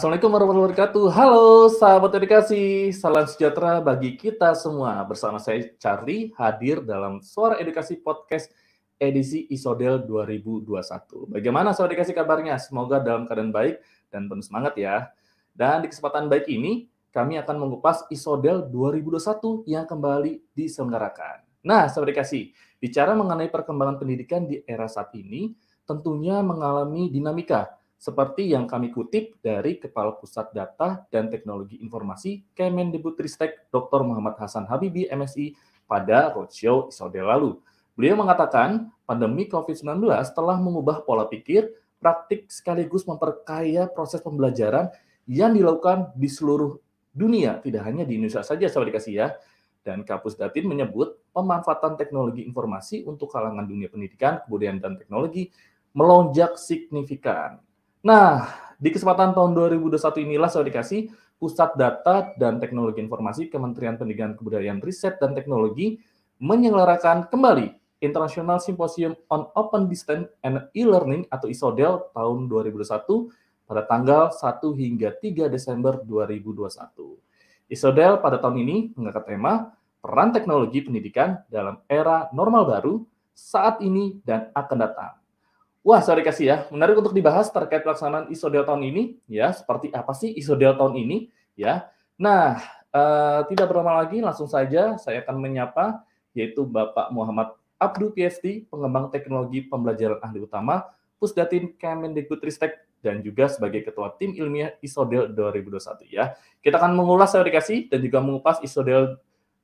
Assalamualaikum warahmatullahi wabarakatuh. Halo sahabat edukasi, salam sejahtera bagi kita semua. Bersama saya Charlie hadir dalam Suara Edukasi Podcast edisi Isodel 2021. Bagaimana sahabat edukasi kabarnya? Semoga dalam keadaan baik dan penuh semangat ya. Dan di kesempatan baik ini, kami akan mengupas Isodel 2021 yang kembali diselenggarakan. Nah, sahabat edukasi, bicara mengenai perkembangan pendidikan di era saat ini, tentunya mengalami dinamika seperti yang kami kutip dari Kepala Pusat Data dan Teknologi Informasi Kemendikbudristek Dr. Muhammad Hasan Habibi MSI pada roadshow Isode lalu. Beliau mengatakan pandemi COVID-19 telah mengubah pola pikir, praktik sekaligus memperkaya proses pembelajaran yang dilakukan di seluruh dunia, tidak hanya di Indonesia saja, sahabat dikasih ya. Dan Kapus Datin menyebut pemanfaatan teknologi informasi untuk kalangan dunia pendidikan, kebudayaan, dan teknologi melonjak signifikan. Nah, di kesempatan tahun 2021 inilah saya dikasih Pusat Data dan Teknologi Informasi Kementerian Pendidikan Kebudayaan Riset dan Teknologi menyelenggarakan kembali International Symposium on Open Distance and E-Learning atau ISODEL tahun 2021 pada tanggal 1 hingga 3 Desember 2021. ISODEL pada tahun ini mengangkat tema peran teknologi pendidikan dalam era normal baru saat ini dan akan datang. Wah, sorry kasih ya. Menarik untuk dibahas terkait pelaksanaan ISODEL tahun ini, ya. Seperti apa sih ISODEL tahun ini, ya. Nah, uh, tidak berlama lagi, langsung saja saya akan menyapa, yaitu Bapak Muhammad Abdul PhD, pengembang teknologi pembelajaran ahli utama, Pusdatin Kemendikbudristek, dan juga sebagai Ketua Tim Ilmiah ISODEL 2021, ya. Kita akan mengulas dikasih dan juga mengupas ISODEL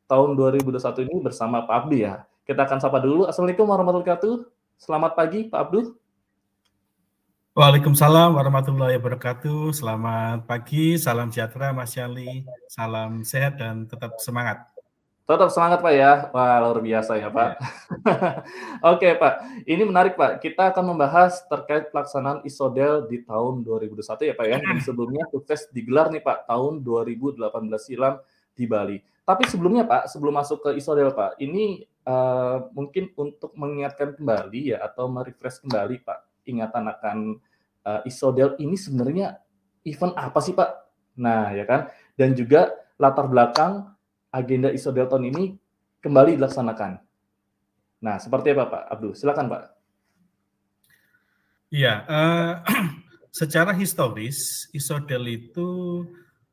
tahun 2021 ini bersama Pak Abdi, ya. Kita akan sapa dulu. Assalamualaikum warahmatullahi wabarakatuh. Selamat pagi, Pak Abdul. Waalaikumsalam warahmatullahi wabarakatuh. Selamat pagi, salam sejahtera Mas Yali. Salam sehat dan tetap semangat. Tetap semangat Pak ya. Wah, luar biasa ya Pak. Ya. Oke Pak, ini menarik Pak. Kita akan membahas terkait pelaksanaan ISODEL di tahun 2021 ya Pak ya. Yang sebelumnya sukses digelar nih Pak tahun 2018 silam di Bali. Tapi sebelumnya Pak, sebelum masuk ke ISODEL Pak, ini uh, mungkin untuk mengingatkan kembali ya atau merefresh kembali Pak ingatan akan uh, Isodel ini sebenarnya event apa sih Pak? Nah ya kan, dan juga latar belakang agenda Isodel tahun ini kembali dilaksanakan. Nah seperti apa Pak Abdul? Silakan Pak. Iya, uh, secara historis Isodel itu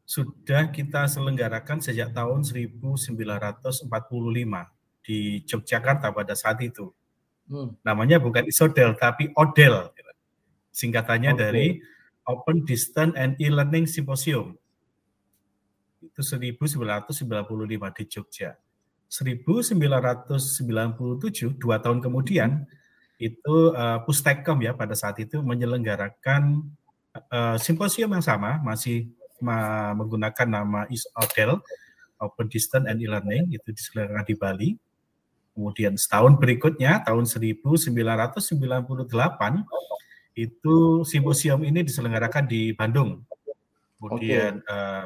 sudah kita selenggarakan sejak tahun 1945 di Yogyakarta pada saat itu. Hmm. Namanya bukan isodel tapi odel, singkatannya okay. dari Open Distance and E-Learning Symposium. Itu 1995 di Jogja. 1997, dua tahun kemudian, itu uh, Pustekom ya pada saat itu menyelenggarakan uh, simposium yang sama, masih menggunakan nama ISODEL, Open Distance and E-Learning, itu diselenggarakan di Bali Kemudian setahun berikutnya tahun 1998 itu simposium ini diselenggarakan di Bandung. Kemudian okay. uh, eh,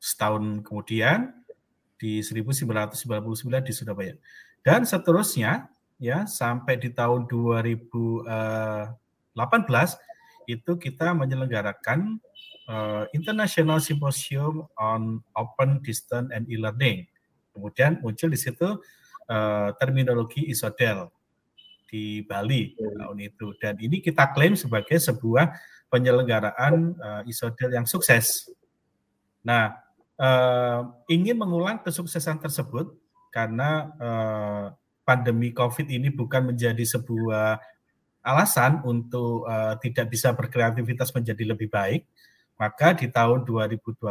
setahun kemudian di 1999 di Surabaya. Dan seterusnya ya sampai di tahun 2018 eh, itu kita menyelenggarakan uh, International Symposium on Open Distance and E-Learning. Kemudian muncul di situ uh, terminologi isodel di Bali hmm. tahun itu dan ini kita klaim sebagai sebuah penyelenggaraan uh, isodel yang sukses. Nah, uh, ingin mengulang kesuksesan tersebut karena uh, pandemi COVID ini bukan menjadi sebuah alasan untuk uh, tidak bisa berkreativitas menjadi lebih baik, maka di tahun 2021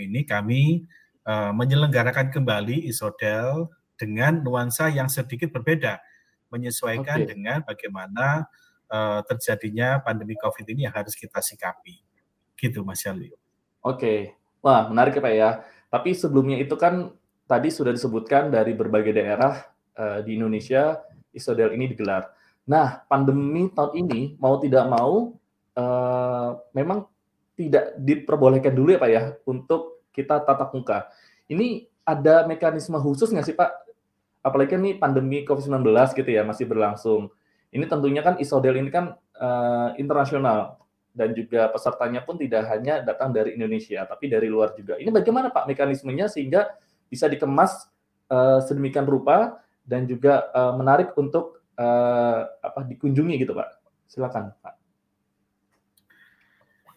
ini kami uh, menyelenggarakan kembali isodel dengan nuansa yang sedikit berbeda, menyesuaikan okay. dengan bagaimana uh, terjadinya pandemi COVID ini yang harus kita sikapi. Gitu, Mas Yali. Oke, okay. wah menarik ya Pak ya. Tapi sebelumnya itu kan tadi sudah disebutkan dari berbagai daerah uh, di Indonesia Isodel ini digelar. Nah, pandemi tahun ini mau tidak mau uh, memang tidak diperbolehkan dulu ya Pak ya untuk kita tatap muka. Ini ada mekanisme khusus nggak sih Pak apalagi kan nih pandemi COVID-19 gitu ya masih berlangsung. Ini tentunya kan isodel ini kan uh, internasional. dan juga pesertanya pun tidak hanya datang dari Indonesia, tapi dari luar juga. Ini bagaimana Pak mekanismenya sehingga bisa dikemas uh, sedemikian rupa dan juga uh, menarik untuk uh, apa dikunjungi gitu Pak? Silakan Pak.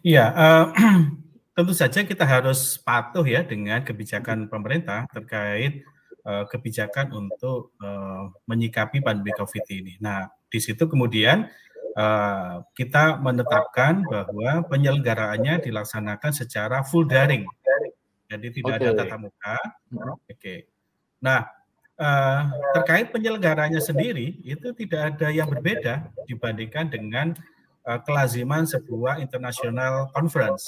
Iya, uh, tentu saja kita harus patuh ya dengan kebijakan pemerintah terkait uh, kebijakan untuk uh, menyikapi pandemi COVID ini. Nah, di situ kemudian uh, kita menetapkan bahwa penyelenggaraannya dilaksanakan secara full daring, jadi tidak okay. ada tatap muka. Oke. Okay. Nah, uh, terkait penyelenggaranya sendiri itu tidak ada yang berbeda dibandingkan dengan uh, kelaziman sebuah international conference.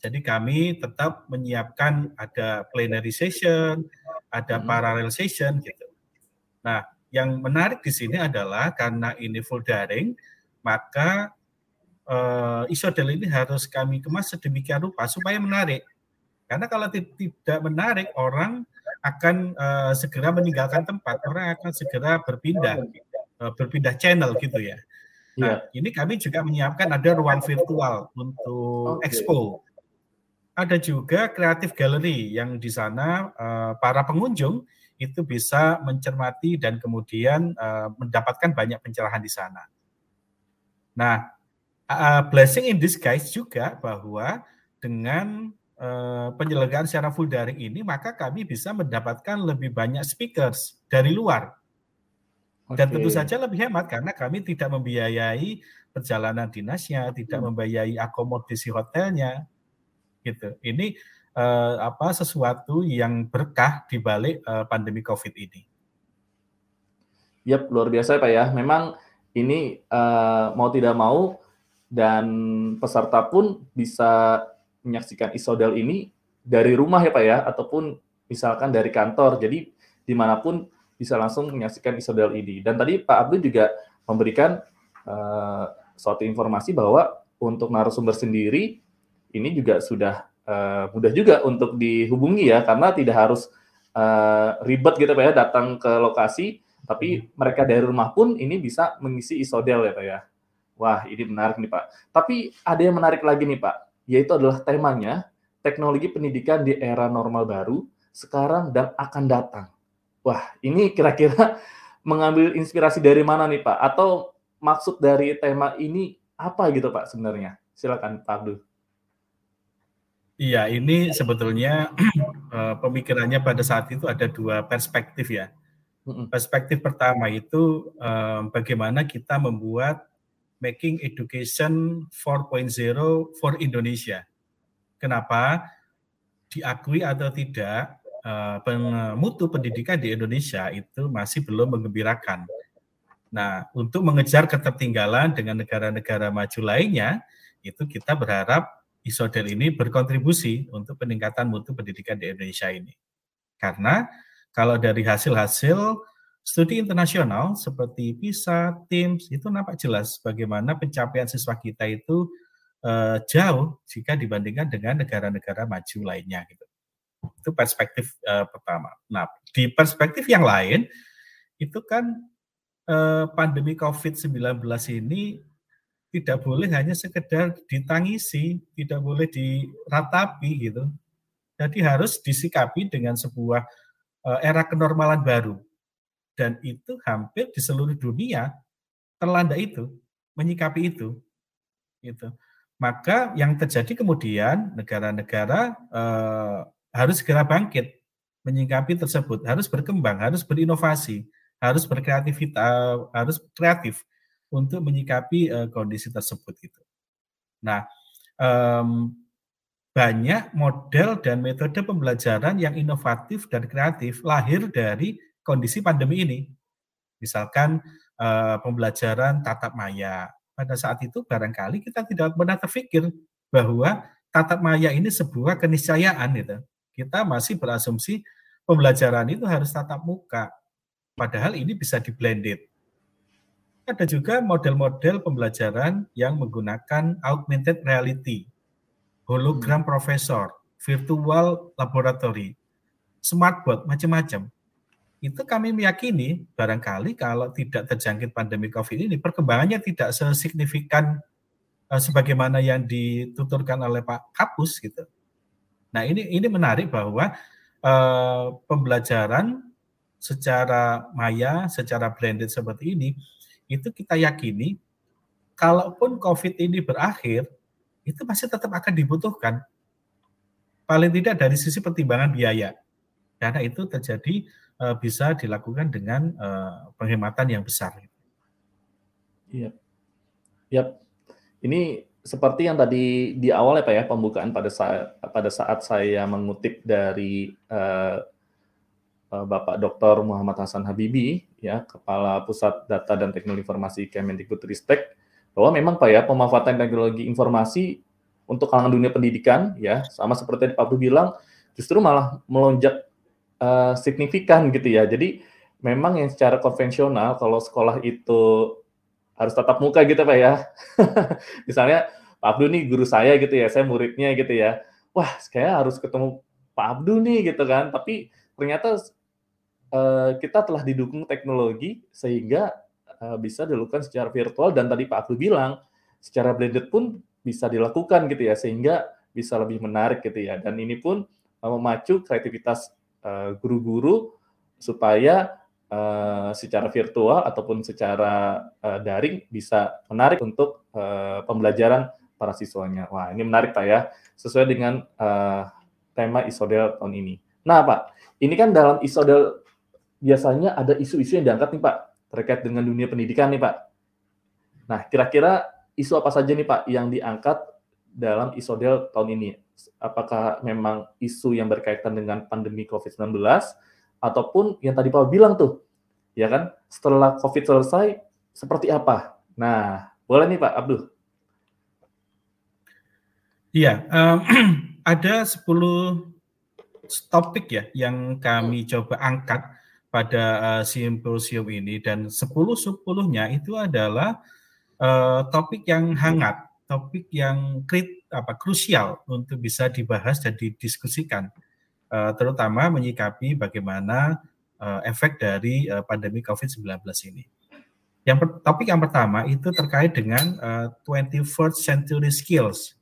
Jadi kami tetap menyiapkan ada plenary session, ada hmm. parallel session gitu. Nah, yang menarik di sini adalah karena ini full daring, maka uh, isodel ini harus kami kemas sedemikian rupa supaya menarik. Karena kalau tidak menarik, orang akan uh, segera meninggalkan tempat, orang akan segera berpindah, uh, berpindah channel gitu ya. Nah, yeah. ini kami juga menyiapkan ada ruang virtual untuk okay. expo. Ada juga kreatif gallery yang di sana uh, para pengunjung itu bisa mencermati dan kemudian uh, mendapatkan banyak pencerahan di sana. Nah, uh, blessing in disguise juga bahwa dengan uh, penyelenggaraan secara full daring ini, maka kami bisa mendapatkan lebih banyak speakers dari luar dan tentu saja lebih hemat karena kami tidak membiayai perjalanan dinasnya, tidak hmm. membiayai akomodasi hotelnya, gitu. Ini eh, apa sesuatu yang berkah di balik eh, pandemi COVID ini. Yap, luar biasa Pak ya. Memang ini eh, mau tidak mau dan peserta pun bisa menyaksikan isodel ini dari rumah ya Pak ya, ataupun misalkan dari kantor. Jadi di mana pun bisa langsung menyaksikan isodel ini. Dan tadi Pak Abdul juga memberikan uh, suatu informasi bahwa untuk narasumber sendiri ini juga sudah uh, mudah juga untuk dihubungi ya karena tidak harus uh, ribet gitu Pak ya datang ke lokasi tapi hmm. mereka dari rumah pun ini bisa mengisi isodel ya Pak ya. Wah, ini menarik nih Pak. Tapi ada yang menarik lagi nih Pak, yaitu adalah temanya teknologi pendidikan di era normal baru sekarang dan akan datang. Wah, ini kira-kira mengambil inspirasi dari mana nih Pak? Atau maksud dari tema ini apa gitu Pak sebenarnya? Silakan Pak Abdul. Iya, ini sebetulnya eh, pemikirannya pada saat itu ada dua perspektif ya. Perspektif pertama itu eh, bagaimana kita membuat making education 4.0 for Indonesia. Kenapa? Diakui atau tidak, uh, mutu pendidikan di Indonesia itu masih belum mengembirakan. Nah, untuk mengejar ketertinggalan dengan negara-negara maju lainnya, itu kita berharap ISODEL ini berkontribusi untuk peningkatan mutu pendidikan di Indonesia ini. Karena kalau dari hasil-hasil studi internasional seperti PISA, TIMSS, itu nampak jelas bagaimana pencapaian siswa kita itu uh, jauh jika dibandingkan dengan negara-negara maju lainnya. Gitu. Itu perspektif uh, pertama. Nah, di perspektif yang lain itu kan uh, pandemi COVID-19 ini tidak boleh hanya sekedar ditangisi, tidak boleh diratapi gitu. Jadi harus disikapi dengan sebuah uh, era kenormalan baru. Dan itu hampir di seluruh dunia terlanda itu, menyikapi itu. Gitu. Maka yang terjadi kemudian negara-negara eh, harus segera bangkit menyingkapi tersebut, harus berkembang, harus berinovasi, harus berkreativitas, harus kreatif untuk menyikapi uh, kondisi tersebut itu. Nah, um, banyak model dan metode pembelajaran yang inovatif dan kreatif lahir dari kondisi pandemi ini. Misalkan uh, pembelajaran tatap maya. Pada saat itu barangkali kita tidak pernah terpikir bahwa tatap maya ini sebuah keniscayaan gitu kita masih berasumsi pembelajaran itu harus tatap muka. Padahal ini bisa di blended. Ada juga model-model pembelajaran yang menggunakan augmented reality, hologram hmm. profesor, virtual laboratory, smartboard, macam-macam. Itu kami meyakini barangkali kalau tidak terjangkit pandemi COVID ini, perkembangannya tidak sesignifikan uh, sebagaimana yang dituturkan oleh Pak Kapus gitu. Nah ini ini menarik bahwa uh, pembelajaran secara maya, secara blended seperti ini, itu kita yakini, kalaupun COVID ini berakhir, itu masih tetap akan dibutuhkan. Paling tidak dari sisi pertimbangan biaya, karena itu terjadi uh, bisa dilakukan dengan uh, penghematan yang besar. Iya, yep. Ini seperti yang tadi di awal ya Pak ya pembukaan pada saat pada saat saya mengutip dari uh, Bapak Dr. Muhammad Hasan Habibi ya Kepala Pusat Data dan Teknologi Informasi Kemendikbudristek bahwa memang Pak ya pemanfaatan teknologi informasi untuk kalangan dunia pendidikan ya sama seperti yang Pak Bu bilang justru malah melonjak uh, signifikan gitu ya. Jadi memang yang secara konvensional kalau sekolah itu harus tatap muka gitu Pak ya. Misalnya Pak Abdu nih guru saya gitu ya, saya muridnya gitu ya. Wah, saya harus ketemu Pak Abdu nih gitu kan. Tapi ternyata uh, kita telah didukung teknologi sehingga uh, bisa dilakukan secara virtual dan tadi Pak Abdu bilang secara blended pun bisa dilakukan gitu ya sehingga bisa lebih menarik gitu ya. Dan ini pun uh, memacu kreativitas guru-guru supaya uh, secara virtual ataupun secara uh, daring bisa menarik untuk uh, pembelajaran para siswanya. Wah, ini menarik Pak ya, sesuai dengan uh, tema Isodel tahun ini. Nah Pak, ini kan dalam Isodel biasanya ada isu-isu yang diangkat nih Pak, terkait dengan dunia pendidikan nih Pak. Nah, kira-kira isu apa saja nih Pak yang diangkat dalam Isodel tahun ini? Apakah memang isu yang berkaitan dengan pandemi COVID-19 ataupun yang tadi Pak bilang tuh, ya kan, setelah COVID selesai, seperti apa? Nah, boleh nih Pak Abdul. Iya, um, ada 10 topik ya yang kami coba angkat pada uh, simposium ini dan 10 sepuluhnya itu adalah uh, topik yang hangat, topik yang krit apa krusial untuk bisa dibahas dan didiskusikan uh, terutama menyikapi bagaimana uh, efek dari uh, pandemi COVID-19 ini. Yang topik yang pertama itu terkait dengan uh, 21st century skills.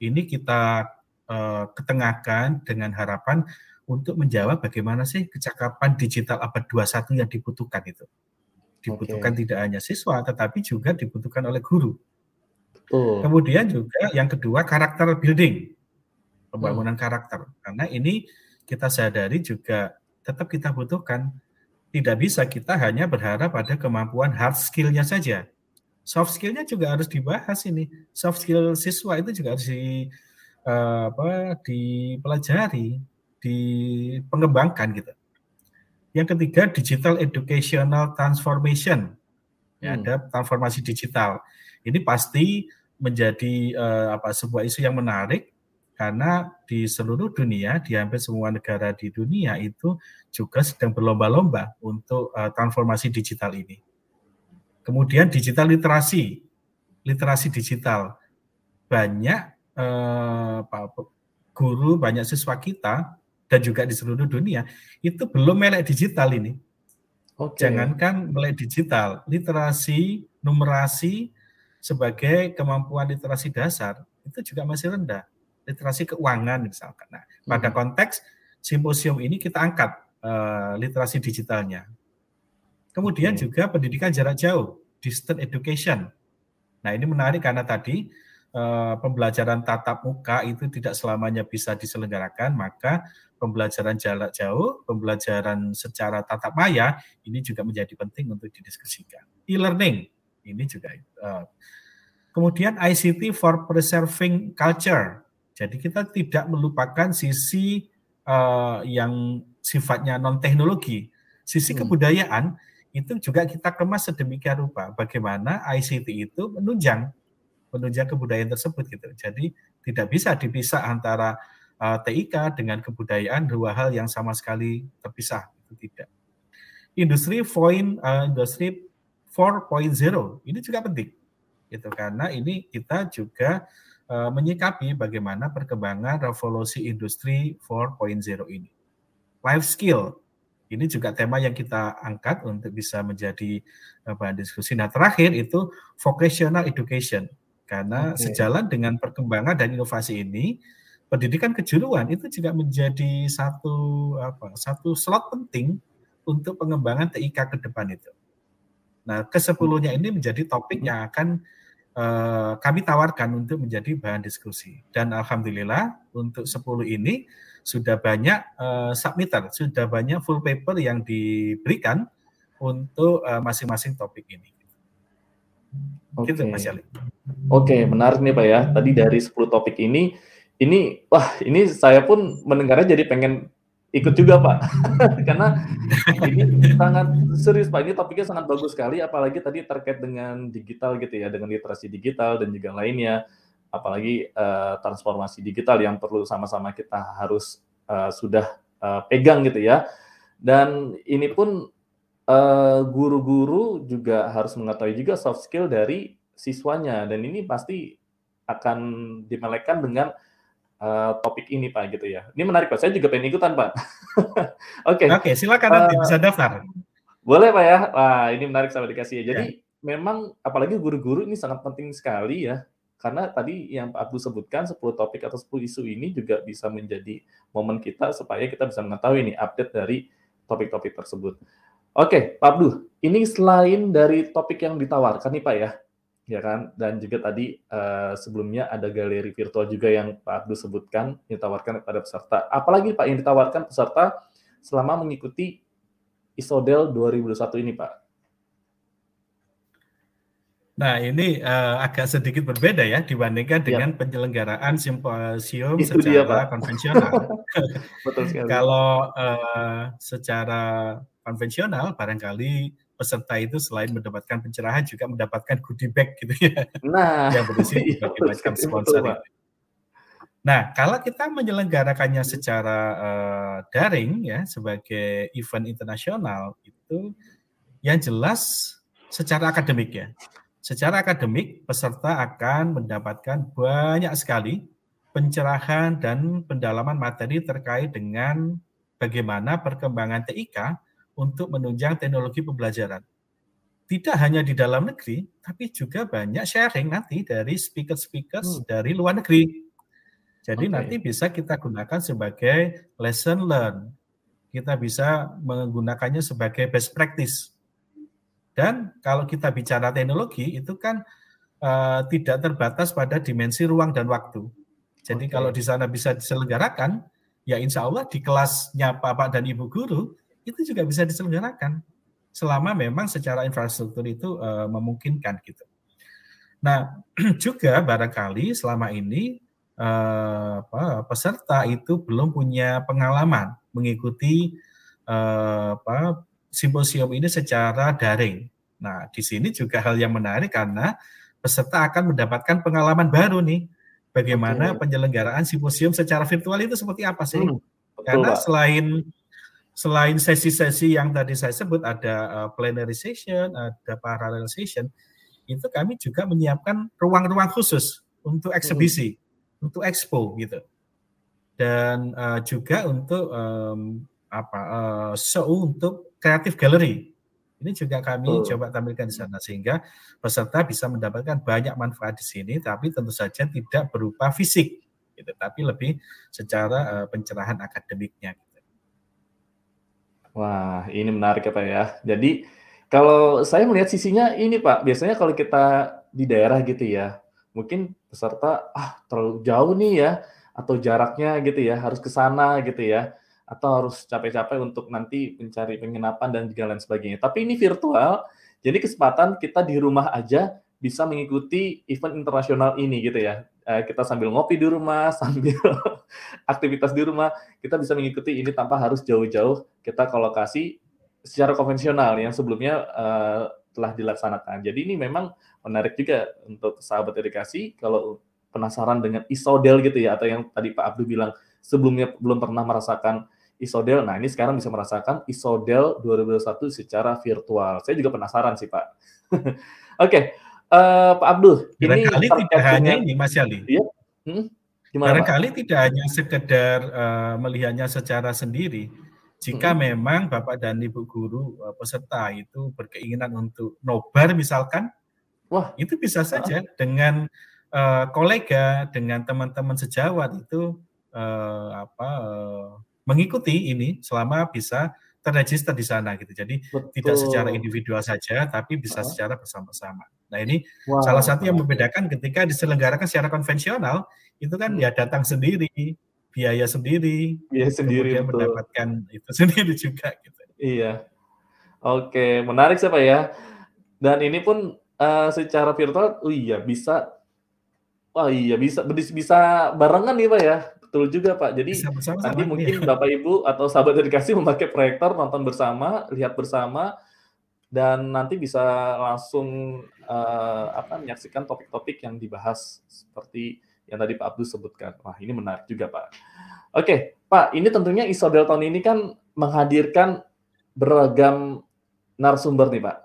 Ini kita uh, ketengahkan dengan harapan untuk menjawab bagaimana sih kecakapan digital abad 21 yang dibutuhkan itu. Dibutuhkan okay. tidak hanya siswa tetapi juga dibutuhkan oleh guru. Oh. Kemudian juga yang kedua karakter building. Pembangunan hmm. karakter. Karena ini kita sadari juga tetap kita butuhkan. Tidak bisa kita hanya berharap pada kemampuan hard skill-nya saja. Soft skill-nya juga harus dibahas ini. Soft skill siswa itu juga harus di, uh, apa, dipelajari, dipengembangkan gitu. Yang ketiga, digital educational transformation. Ya, hmm. ada transformasi digital. Ini pasti menjadi uh, apa sebuah isu yang menarik karena di seluruh dunia, di hampir semua negara di dunia itu juga sedang berlomba-lomba untuk uh, transformasi digital ini. Kemudian digital literasi, literasi digital. Banyak uh, guru, banyak siswa kita dan juga di seluruh dunia itu belum melek digital ini. Okay. Jangankan melek digital, literasi, numerasi sebagai kemampuan literasi dasar itu juga masih rendah literasi keuangan misalkan. Nah, pada hmm. konteks simposium ini kita angkat uh, literasi digitalnya. Kemudian okay. juga pendidikan jarak jauh, distant education. Nah, ini menarik karena tadi uh, pembelajaran tatap muka itu tidak selamanya bisa diselenggarakan, maka pembelajaran jarak jauh, pembelajaran secara tatap maya ini juga menjadi penting untuk didiskusikan. E-learning ini juga uh, Kemudian ICT for preserving culture. Jadi kita tidak melupakan sisi uh, yang sifatnya non teknologi, sisi hmm. kebudayaan itu juga kita kemas sedemikian rupa. Bagaimana ICT itu menunjang menunjang kebudayaan tersebut gitu. Jadi tidak bisa dipisah antara uh, eh, TIK dengan kebudayaan dua hal yang sama sekali terpisah itu tidak. Industri point uh, industri 4.0 ini juga penting gitu karena ini kita juga Eh, menyikapi bagaimana perkembangan revolusi industri 4.0 ini. Life skill ini juga tema yang kita angkat untuk bisa menjadi bahan diskusi. Nah, terakhir itu vocational education. Karena okay. sejalan dengan perkembangan dan inovasi ini, pendidikan kejuruan itu juga menjadi satu apa satu slot penting untuk pengembangan TIK ke depan itu. Nah, kesepuluhnya ini menjadi topik yang akan uh, kami tawarkan untuk menjadi bahan diskusi. Dan alhamdulillah untuk 10 ini sudah banyak uh, submitter, sudah banyak full paper yang diberikan untuk uh, masing-masing topik ini. Oke, okay. Mas Oke, okay, menarik nih Pak ya. Tadi dari 10 topik ini ini wah ini saya pun mendengarnya jadi pengen ikut juga Pak. Karena ini sangat serius Pak. Ini topiknya sangat bagus sekali apalagi tadi terkait dengan digital gitu ya dengan literasi digital dan juga lainnya. Apalagi uh, transformasi digital yang perlu sama-sama kita harus uh, sudah uh, pegang gitu ya. Dan ini pun guru-guru uh, juga harus mengetahui juga soft skill dari siswanya dan ini pasti akan dimelekkan dengan uh, topik ini Pak gitu ya. Ini menarik Pak. Saya juga pengen ikutan Pak. Oke. Oke, okay, silakan uh, nanti bisa daftar. Boleh Pak ya. Wah, ini menarik sama dikasih ya. Jadi ya. memang apalagi guru-guru ini sangat penting sekali ya. Karena tadi yang Pak Abdul sebutkan 10 topik atau 10 isu ini juga bisa menjadi momen kita supaya kita bisa mengetahui nih update dari topik-topik tersebut. Oke, Pak Abdul, ini selain dari topik yang ditawarkan nih Pak ya, ya kan? Dan juga tadi uh, sebelumnya ada galeri virtual juga yang Pak Abdul sebutkan ditawarkan kepada peserta. Apalagi Pak yang ditawarkan peserta selama mengikuti ISODEL 2021 ini Pak? Nah, ini uh, agak sedikit berbeda ya dibandingkan ya. dengan penyelenggaraan simposium Itu secara dia, konvensional. Betul sekali. Kalau uh, secara konvensional barangkali peserta itu selain mendapatkan pencerahan juga mendapatkan goodie bag gitu ya. Nah, yang berisi iya, berbagai macam sponsor. Nah, kalau kita menyelenggarakannya secara uh, daring ya sebagai event internasional itu yang jelas secara akademik ya. Secara akademik peserta akan mendapatkan banyak sekali pencerahan dan pendalaman materi terkait dengan bagaimana perkembangan TIK untuk menunjang teknologi pembelajaran. Tidak hanya di dalam negeri, tapi juga banyak sharing nanti dari speaker-speaker hmm. dari luar negeri. Jadi okay. nanti bisa kita gunakan sebagai lesson learn. Kita bisa menggunakannya sebagai best practice. Dan kalau kita bicara teknologi, itu kan uh, tidak terbatas pada dimensi ruang dan waktu. Jadi okay. kalau di sana bisa diselenggarakan, ya insya Allah di kelasnya Bapak dan Ibu Guru, itu juga bisa diselenggarakan selama memang secara infrastruktur itu uh, memungkinkan gitu. Nah, juga barangkali selama ini uh, apa, peserta itu belum punya pengalaman mengikuti uh, apa, simposium ini secara daring. Nah, di sini juga hal yang menarik karena peserta akan mendapatkan pengalaman baru nih. Bagaimana okay. penyelenggaraan simposium secara virtual itu seperti apa sih? Hmm, betul, karena Pak. selain selain sesi-sesi yang tadi saya sebut ada uh, plenary session, ada parallel session, itu kami juga menyiapkan ruang-ruang khusus untuk eksebisi, hmm. untuk expo gitu. Dan uh, juga untuk um, apa uh, show untuk kreatif gallery. Ini juga kami oh. coba tampilkan di sana sehingga peserta bisa mendapatkan banyak manfaat di sini, tapi tentu saja tidak berupa fisik, gitu, tapi lebih secara uh, pencerahan akademiknya. Wah, ini menarik ya Pak ya. Jadi kalau saya melihat sisinya ini Pak, biasanya kalau kita di daerah gitu ya, mungkin peserta ah terlalu jauh nih ya, atau jaraknya gitu ya, harus ke sana gitu ya, atau harus capek-capek untuk nanti mencari penginapan dan juga lain sebagainya. Tapi ini virtual, jadi kesempatan kita di rumah aja bisa mengikuti event internasional ini gitu ya eh, kita sambil ngopi di rumah, sambil aktivitas di rumah, kita bisa mengikuti ini tanpa harus jauh-jauh kita ke lokasi secara konvensional yang sebelumnya uh, telah dilaksanakan. Jadi ini memang menarik juga untuk sahabat edukasi kalau penasaran dengan isodel gitu ya atau yang tadi Pak Abdul bilang sebelumnya belum pernah merasakan isodel. Nah, ini sekarang bisa merasakan isodel 2021 secara virtual. Saya juga penasaran sih, Pak. Oke. okay. Uh, Pak Abdul, ini tidak hanya ini Mas Yali. Iya. Hmm? Gimana, barangkali Pak? tidak hanya sekedar uh, melihatnya secara sendiri. Jika hmm. memang Bapak dan Ibu guru uh, peserta itu berkeinginan untuk nobar misalkan, wah itu bisa saja uh. dengan uh, kolega dengan teman-teman sejawat itu uh, apa uh, mengikuti ini selama bisa terregister di sana gitu. Jadi Betul. tidak secara individual saja, tapi bisa secara bersama-sama. Nah ini wow. salah satu yang membedakan ketika diselenggarakan secara konvensional itu kan ya datang sendiri, biaya sendiri, biaya sendiri, kemudian mendapatkan itu sendiri juga gitu. Iya. Oke, menarik sih Pak ya. Dan ini pun uh, secara virtual, oh iya bisa, oh iya bisa bisa barengan nih Pak ya. Betul juga Pak. Jadi bersama nanti mungkin ya. Bapak Ibu atau sahabat dedikasi memakai proyektor nonton bersama, lihat bersama, dan nanti bisa langsung uh, apa menyaksikan topik-topik yang dibahas seperti yang tadi Pak Abdul sebutkan. Wah ini menarik juga Pak. Oke Pak, ini tentunya Isodel tahun ini kan menghadirkan beragam narasumber nih Pak.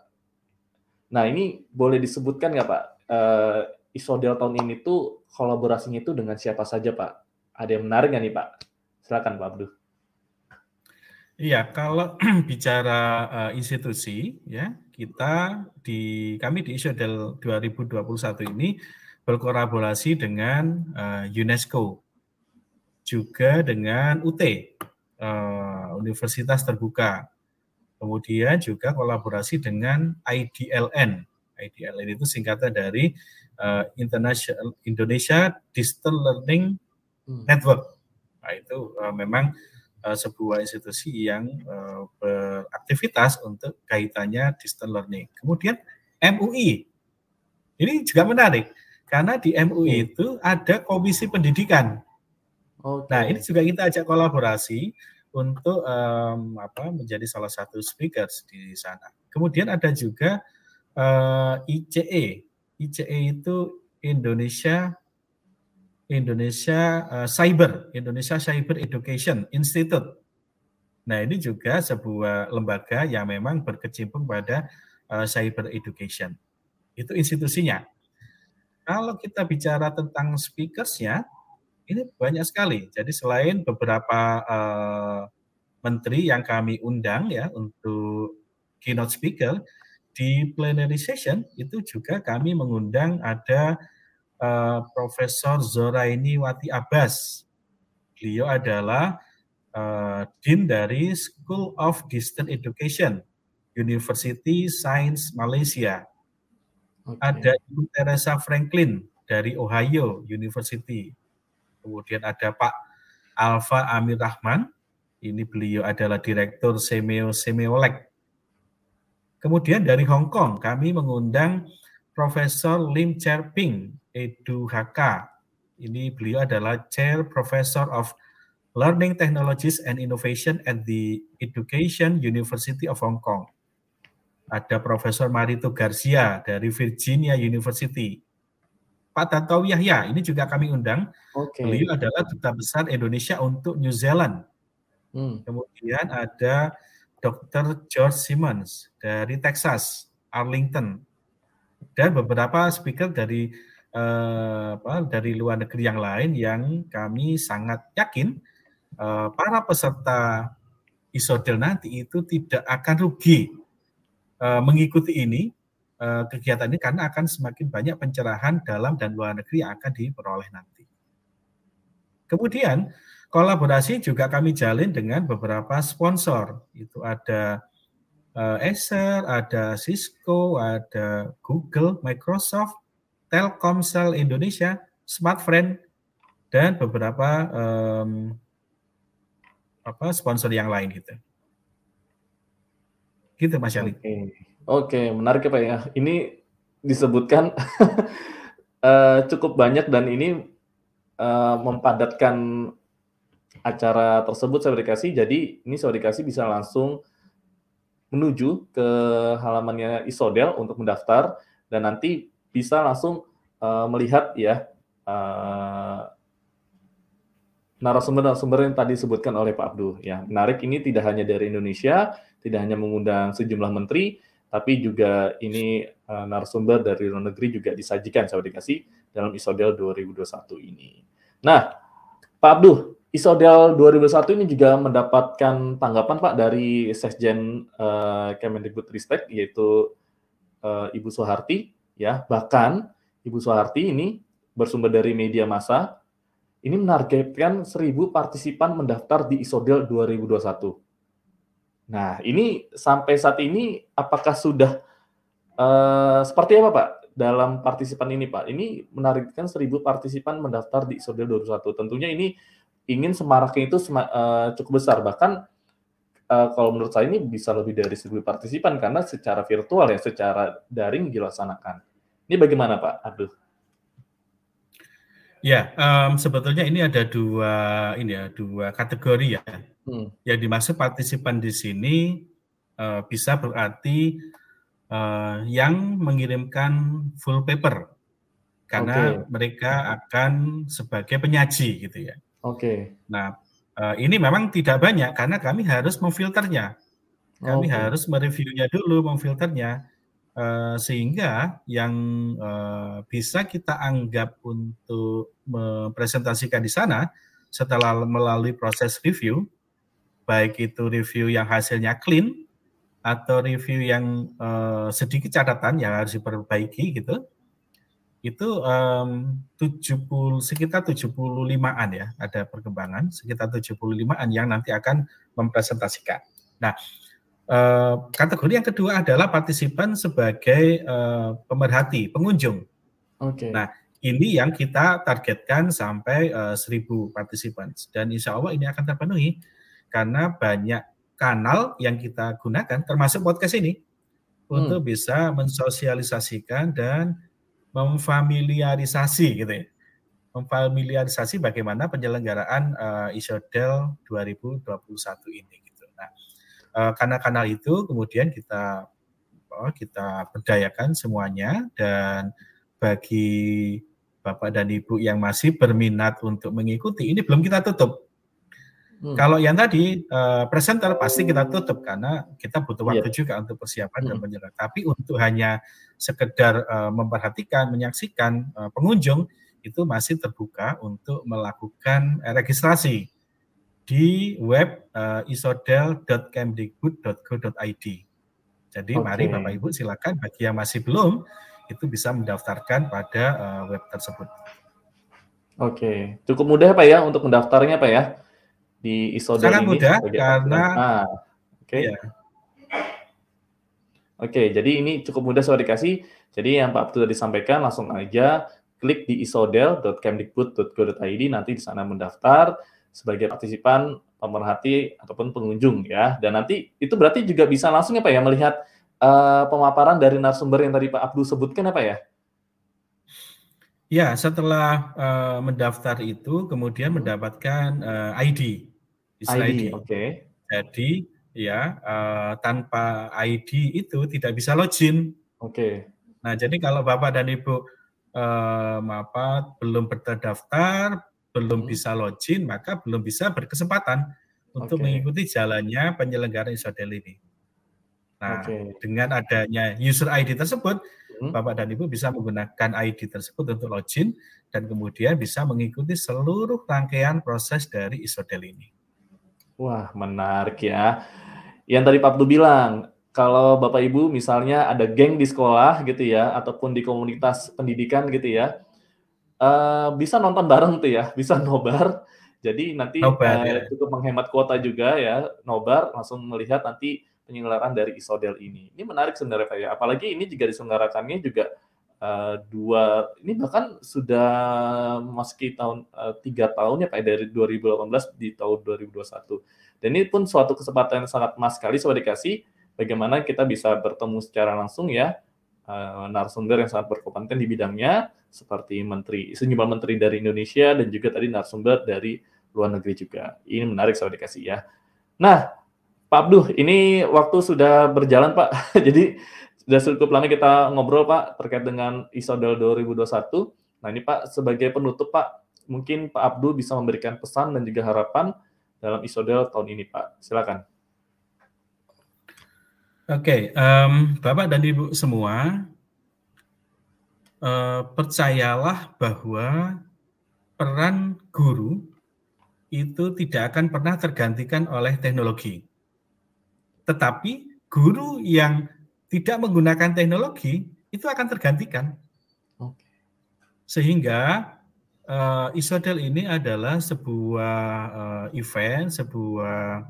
Nah ini boleh disebutkan nggak Pak, uh, Isodel tahun ini tuh kolaborasinya itu dengan siapa saja Pak? Ada yang menarik nggak nih Pak? Silakan Pak Abdul. Iya, kalau bicara uh, institusi ya, kita di kami di Isodel 2021 ini berkolaborasi dengan uh, UNESCO juga dengan UT uh, Universitas Terbuka Kemudian juga kolaborasi dengan IDLN. IDLN itu singkatan dari uh, International Indonesia Digital Learning. Network. Nah, itu uh, memang uh, sebuah institusi yang uh, beraktivitas untuk kaitannya digital learning. Kemudian MUI. Ini juga menarik karena di MUI hmm. itu ada komisi pendidikan. Okay. Nah, ini juga kita ajak kolaborasi untuk um, apa menjadi salah satu speakers di sana. Kemudian ada juga uh, ICE. ICE itu Indonesia Indonesia uh, Cyber Indonesia Cyber Education Institute. Nah ini juga sebuah lembaga yang memang berkecimpung pada uh, cyber education. Itu institusinya. Kalau kita bicara tentang speakersnya, ini banyak sekali. Jadi selain beberapa uh, menteri yang kami undang ya untuk keynote speaker di plenary session itu juga kami mengundang ada uh, Profesor Zoraini Wati Abbas. Beliau adalah uh, Dean dari School of Distance Education, University Science Malaysia. Okay. Ada Ibu Teresa Franklin dari Ohio University Kemudian ada Pak Alfa Amir Rahman, ini beliau adalah Direktur Semeo Semeolek. Kemudian dari Hong Kong, kami mengundang Profesor Lim Cherping, Edu HK. Ini beliau adalah Chair Professor of Learning Technologies and Innovation at the Education University of Hong Kong. Ada Profesor Marito Garcia dari Virginia University. Pak Tantowi Yahya, ini juga kami undang. Okay. Beliau adalah duta besar Indonesia untuk New Zealand. Hmm. Kemudian ada Dr. George Simmons dari Texas, Arlington, dan beberapa speaker dari uh, apa, dari luar negeri yang lain yang kami sangat yakin uh, para peserta isodel nanti itu tidak akan rugi uh, mengikuti ini Eh, kegiatan ini karena akan semakin banyak pencerahan dalam dan luar negeri yang akan diperoleh nanti. Kemudian kolaborasi juga kami jalin dengan beberapa sponsor. Itu ada Acer, ada Cisco, ada Google, Microsoft, Telkomsel Indonesia, Smartfriend, dan beberapa um, apa sponsor yang lain gitu. Gitu Mas Yali. Okay. Oke, menarik ya Pak ya. Ini disebutkan uh, cukup banyak dan ini uh, mempadatkan acara tersebut saya dikasih. Jadi ini saya dikasih bisa langsung menuju ke halamannya Isodel untuk mendaftar dan nanti bisa langsung uh, melihat ya uh, narasumber-narasumber yang tadi disebutkan oleh Pak Abdul. Ya, menarik ini tidak hanya dari Indonesia, tidak hanya mengundang sejumlah menteri, tapi juga ini uh, narasumber dari luar negeri juga disajikan saya dikasih dalam Isodel 2021 ini. Nah, Pak Abduh, Isodel 2021 ini juga mendapatkan tanggapan Pak dari Sekjen uh, Kemendikbudristek yaitu uh, Ibu Soeharti ya. Bahkan Ibu Soeharti ini bersumber dari media massa, ini menargetkan 1000 partisipan mendaftar di ISODEL 2021. Nah, ini sampai saat ini apakah sudah uh, seperti apa Pak dalam partisipan ini Pak? Ini menargetkan 1000 partisipan mendaftar di ISODEL 2021. Tentunya ini ingin semaraknya itu uh, cukup besar. Bahkan uh, kalau menurut saya ini bisa lebih dari 1000 partisipan karena secara virtual ya, secara daring dilaksanakan. Ini bagaimana Pak Abdul? Ya, um, sebetulnya ini ada dua ini ya, dua kategori ya. Hmm. Yang dimaksud partisipan di sini uh, bisa berarti uh, yang mengirimkan full paper karena okay. mereka akan sebagai penyaji gitu ya. Oke. Okay. Nah, uh, ini memang tidak banyak karena kami harus memfilternya. Kami okay. harus mereviewnya dulu, memfilternya Eh, sehingga yang uh, bisa kita anggap untuk mempresentasikan di sana setelah melalui proses review, baik itu review yang hasilnya clean atau review yang uh, sedikit catatan yang harus diperbaiki gitu, itu um, 70 sekitar 75-an ya ada perkembangan sekitar 75-an yang nanti akan mempresentasikan. Nah, Eh, kategori yang kedua adalah partisipan sebagai uh, pemerhati, pengunjung. Oke. Okay. Nah, ini yang kita targetkan sampai uh, eh, 1000 partisipan dan insya Allah ini akan terpenuhi karena banyak kanal yang kita gunakan termasuk podcast ini hmm. untuk bisa mensosialisasikan dan memfamiliarisasi gitu ya. Memfamiliarisasi bagaimana penyelenggaraan uh, ISODEL 2021 ini. Eh, karena kanal itu kemudian kita kita berdayakan semuanya dan bagi Bapak dan Ibu yang masih berminat untuk mengikuti ini belum kita tutup. Hmm. Kalau yang tadi uh, presenter pasti kita tutup karena kita butuh iya. waktu yeah. juga untuk persiapan hmm. dan penjelasan. Tapi untuk hanya sekedar uh, memperhatikan, menyaksikan uh, pengunjung itu masih terbuka untuk melakukan registrasi di web uh, isodel.kemdikbud.go.id. Jadi okay. mari Bapak Ibu silakan bagi yang masih belum itu bisa mendaftarkan pada uh, web tersebut. Oke, cukup mudah Pak ya untuk mendaftarnya Pak ya di Isodel Sangat ini. mudah karena ah, oke. Okay. Ya. Oke, jadi ini cukup mudah saya dikasih. Jadi yang Pak Abdul tadi sampaikan langsung aja klik di isodel.kemdikbud.go.id nanti di sana mendaftar sebagai partisipan, pemerhati ataupun pengunjung ya. Dan nanti itu berarti juga bisa langsung ya Pak ya melihat uh, pemaparan dari narasumber yang tadi Pak Abdul sebutkan ya Pak ya. Ya, setelah uh, mendaftar itu kemudian hmm. mendapatkan uh, ID, ID. Oke. Okay. Jadi ya uh, tanpa ID itu tidak bisa login. Oke. Okay. Nah, jadi kalau Bapak dan Ibu uh, apa belum terdaftar, belum hmm. bisa login, maka belum bisa berkesempatan untuk okay. mengikuti jalannya penyelenggaraan Isodel ini. Nah, okay. dengan adanya user ID tersebut, hmm. Bapak dan Ibu bisa menggunakan ID tersebut untuk login dan kemudian bisa mengikuti seluruh rangkaian proses dari Isodel ini. Wah, menarik ya. Yang tadi Pak Abdu bilang, kalau Bapak Ibu misalnya ada geng di sekolah gitu ya, ataupun di komunitas pendidikan gitu ya, uh, bisa nonton bareng tuh ya, bisa nobar. Jadi nanti nobar, uh, ya. cukup menghemat kuota juga ya, nobar langsung melihat nanti penyelenggaraan dari Isodel ini. Ini menarik sebenarnya Pak ya. Apalagi ini juga diselenggarakannya juga uh, dua ini bahkan sudah meski tahun uh, tiga tahun ya Pak dari 2018 di tahun 2021. Dan ini pun suatu kesempatan yang sangat emas sekali saya dikasih bagaimana kita bisa bertemu secara langsung ya uh, narasumber yang sangat berkompeten di bidangnya seperti menteri sejumlah menteri dari Indonesia dan juga tadi narasumber dari luar negeri juga. Ini menarik saya dikasih ya. Nah, Pak Abduh, ini waktu sudah berjalan Pak. Jadi sudah cukup lama kita ngobrol Pak terkait dengan ISODEL 2021. Nah ini Pak sebagai penutup Pak, mungkin Pak Abdul bisa memberikan pesan dan juga harapan dalam ISODEL tahun ini Pak. Silakan. Oke, okay, um, Bapak dan Ibu semua, uh, percayalah bahwa peran guru itu tidak akan pernah tergantikan oleh teknologi. Tetapi guru yang tidak menggunakan teknologi itu akan tergantikan. Sehingga uh, Isodel ini adalah sebuah uh, event, sebuah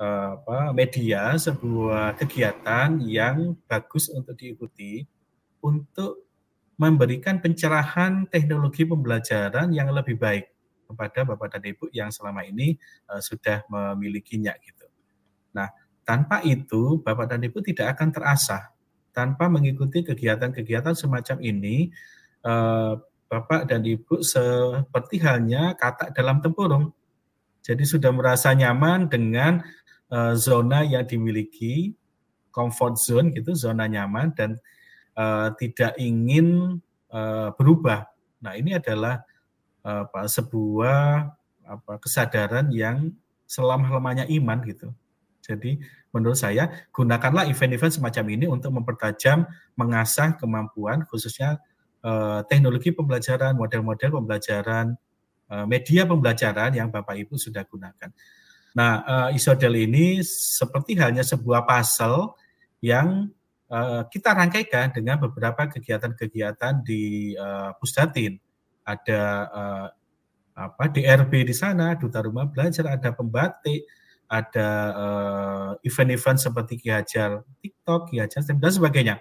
uh, apa, media, sebuah kegiatan yang bagus untuk diikuti untuk memberikan pencerahan teknologi pembelajaran yang lebih baik kepada Bapak dan Ibu yang selama ini uh, sudah memilikinya gitu. Nah, tanpa itu Bapak dan Ibu tidak akan terasah tanpa mengikuti kegiatan-kegiatan semacam ini eh, Bapak dan Ibu seperti halnya kata dalam tempurung. Jadi sudah merasa nyaman dengan uh, zona yang dimiliki, comfort zone gitu, zona nyaman dan uh, tidak ingin berubah. Nah ini adalah sebuah kesadaran yang selama-lamanya iman gitu. Jadi menurut saya gunakanlah event-event semacam ini untuk mempertajam, mengasah kemampuan khususnya eh, teknologi pembelajaran, model-model pembelajaran, eh, media pembelajaran yang Bapak Ibu sudah gunakan. Nah, eh, isodel ini seperti halnya sebuah puzzle yang eh, kita rangkaikan dengan beberapa kegiatan-kegiatan di eh, Pusdatin. Ada eh, apa DRB di sana, duta rumah belajar, ada pembatik, ada uh, event-event seperti Ki Hajar TikTok, Ki Hajar dan sebagainya.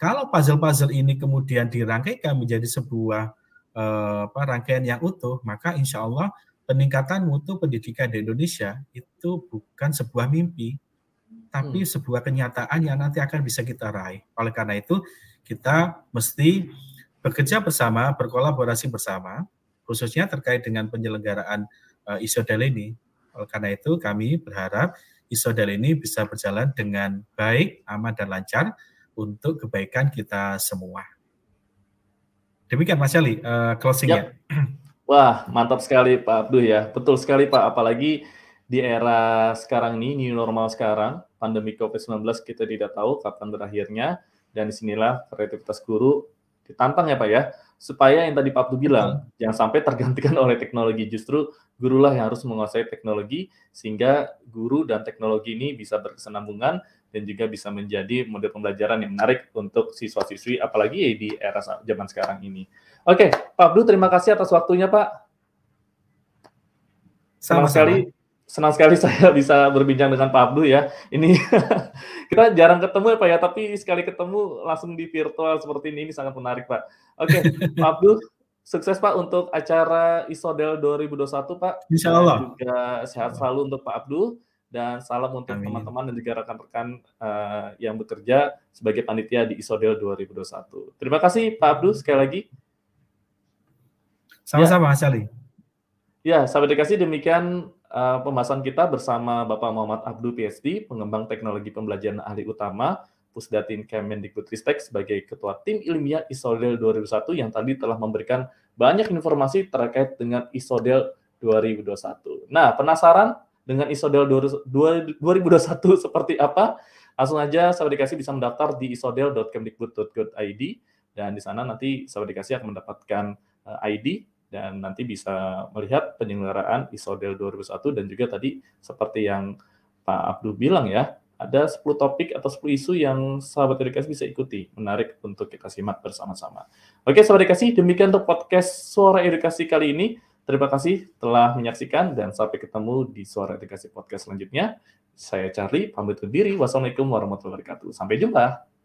Kalau puzzle-puzzle ini kemudian dirangkaikan menjadi sebuah uh, apa, rangkaian yang utuh, maka insya Allah peningkatan mutu pendidikan di Indonesia itu bukan sebuah mimpi, tapi hmm. sebuah kenyataan yang nanti akan bisa kita raih. Oleh karena itu, kita mesti bekerja bersama, berkolaborasi bersama, khususnya terkait dengan penyelenggaraan uh, ISODEL ini, oleh karena itu kami berharap ISODEL ini bisa berjalan dengan baik, aman, dan lancar untuk kebaikan kita semua. Demikian Mas Ali, uh, closingnya. Wah, mantap sekali Pak Abduh ya. Betul sekali Pak, apalagi di era sekarang ini, new normal sekarang, pandemi COVID-19 kita tidak tahu kapan berakhirnya, dan di sinilah kreativitas guru ditantang ya Pak ya supaya yang tadi Pak Abdu bilang hmm. jangan sampai tergantikan oleh teknologi justru gurulah yang harus menguasai teknologi sehingga guru dan teknologi ini bisa berkesinambungan dan juga bisa menjadi model pembelajaran yang menarik untuk siswa-siswi apalagi di era zaman sekarang ini. Oke, Pak Abdu terima kasih atas waktunya Pak. Sama, -sama. sekali senang sekali saya bisa berbincang dengan Pak Abdu ya. Ini kita jarang ketemu ya Pak ya, tapi sekali ketemu langsung di virtual seperti ini, ini sangat menarik Pak. Oke, Pak Abdu, sukses Pak untuk acara Isodel 2021 Pak. Insya Allah. Dan juga sehat selalu untuk Pak Abdu dan salam untuk teman-teman dan juga rekan-rekan uh, yang bekerja sebagai panitia di Isodel 2021. Terima kasih Pak Abdu sekali lagi. Sama-sama, ya. Ali. Ya, sahabat dikasih demikian uh, pembahasan kita bersama Bapak Muhammad Abdul PhD, pengembang teknologi pembelajaran ahli utama Pusdatin Kemendikbudristek sebagai Ketua Tim Ilmiah ISODEL 2001 yang tadi telah memberikan banyak informasi terkait dengan ISODEL 2021. Nah, penasaran dengan ISODEL 2021 seperti apa? Langsung aja sahabat dikasih bisa mendaftar di isodel.kemdikbud.go.id dan di sana nanti sahabat dikasih akan mendapatkan eh, ID dan nanti bisa melihat penyelenggaraan ISODEL 2001 dan juga tadi seperti yang Pak Abdul bilang ya, ada 10 topik atau 10 isu yang sahabat edukasi bisa ikuti. Menarik untuk kita simak bersama-sama. Oke, sahabat edukasi, demikian untuk podcast Suara Edukasi kali ini. Terima kasih telah menyaksikan dan sampai ketemu di Suara Edukasi Podcast selanjutnya. Saya Charlie, pamit undur diri. Wassalamualaikum warahmatullahi wabarakatuh. Sampai jumpa.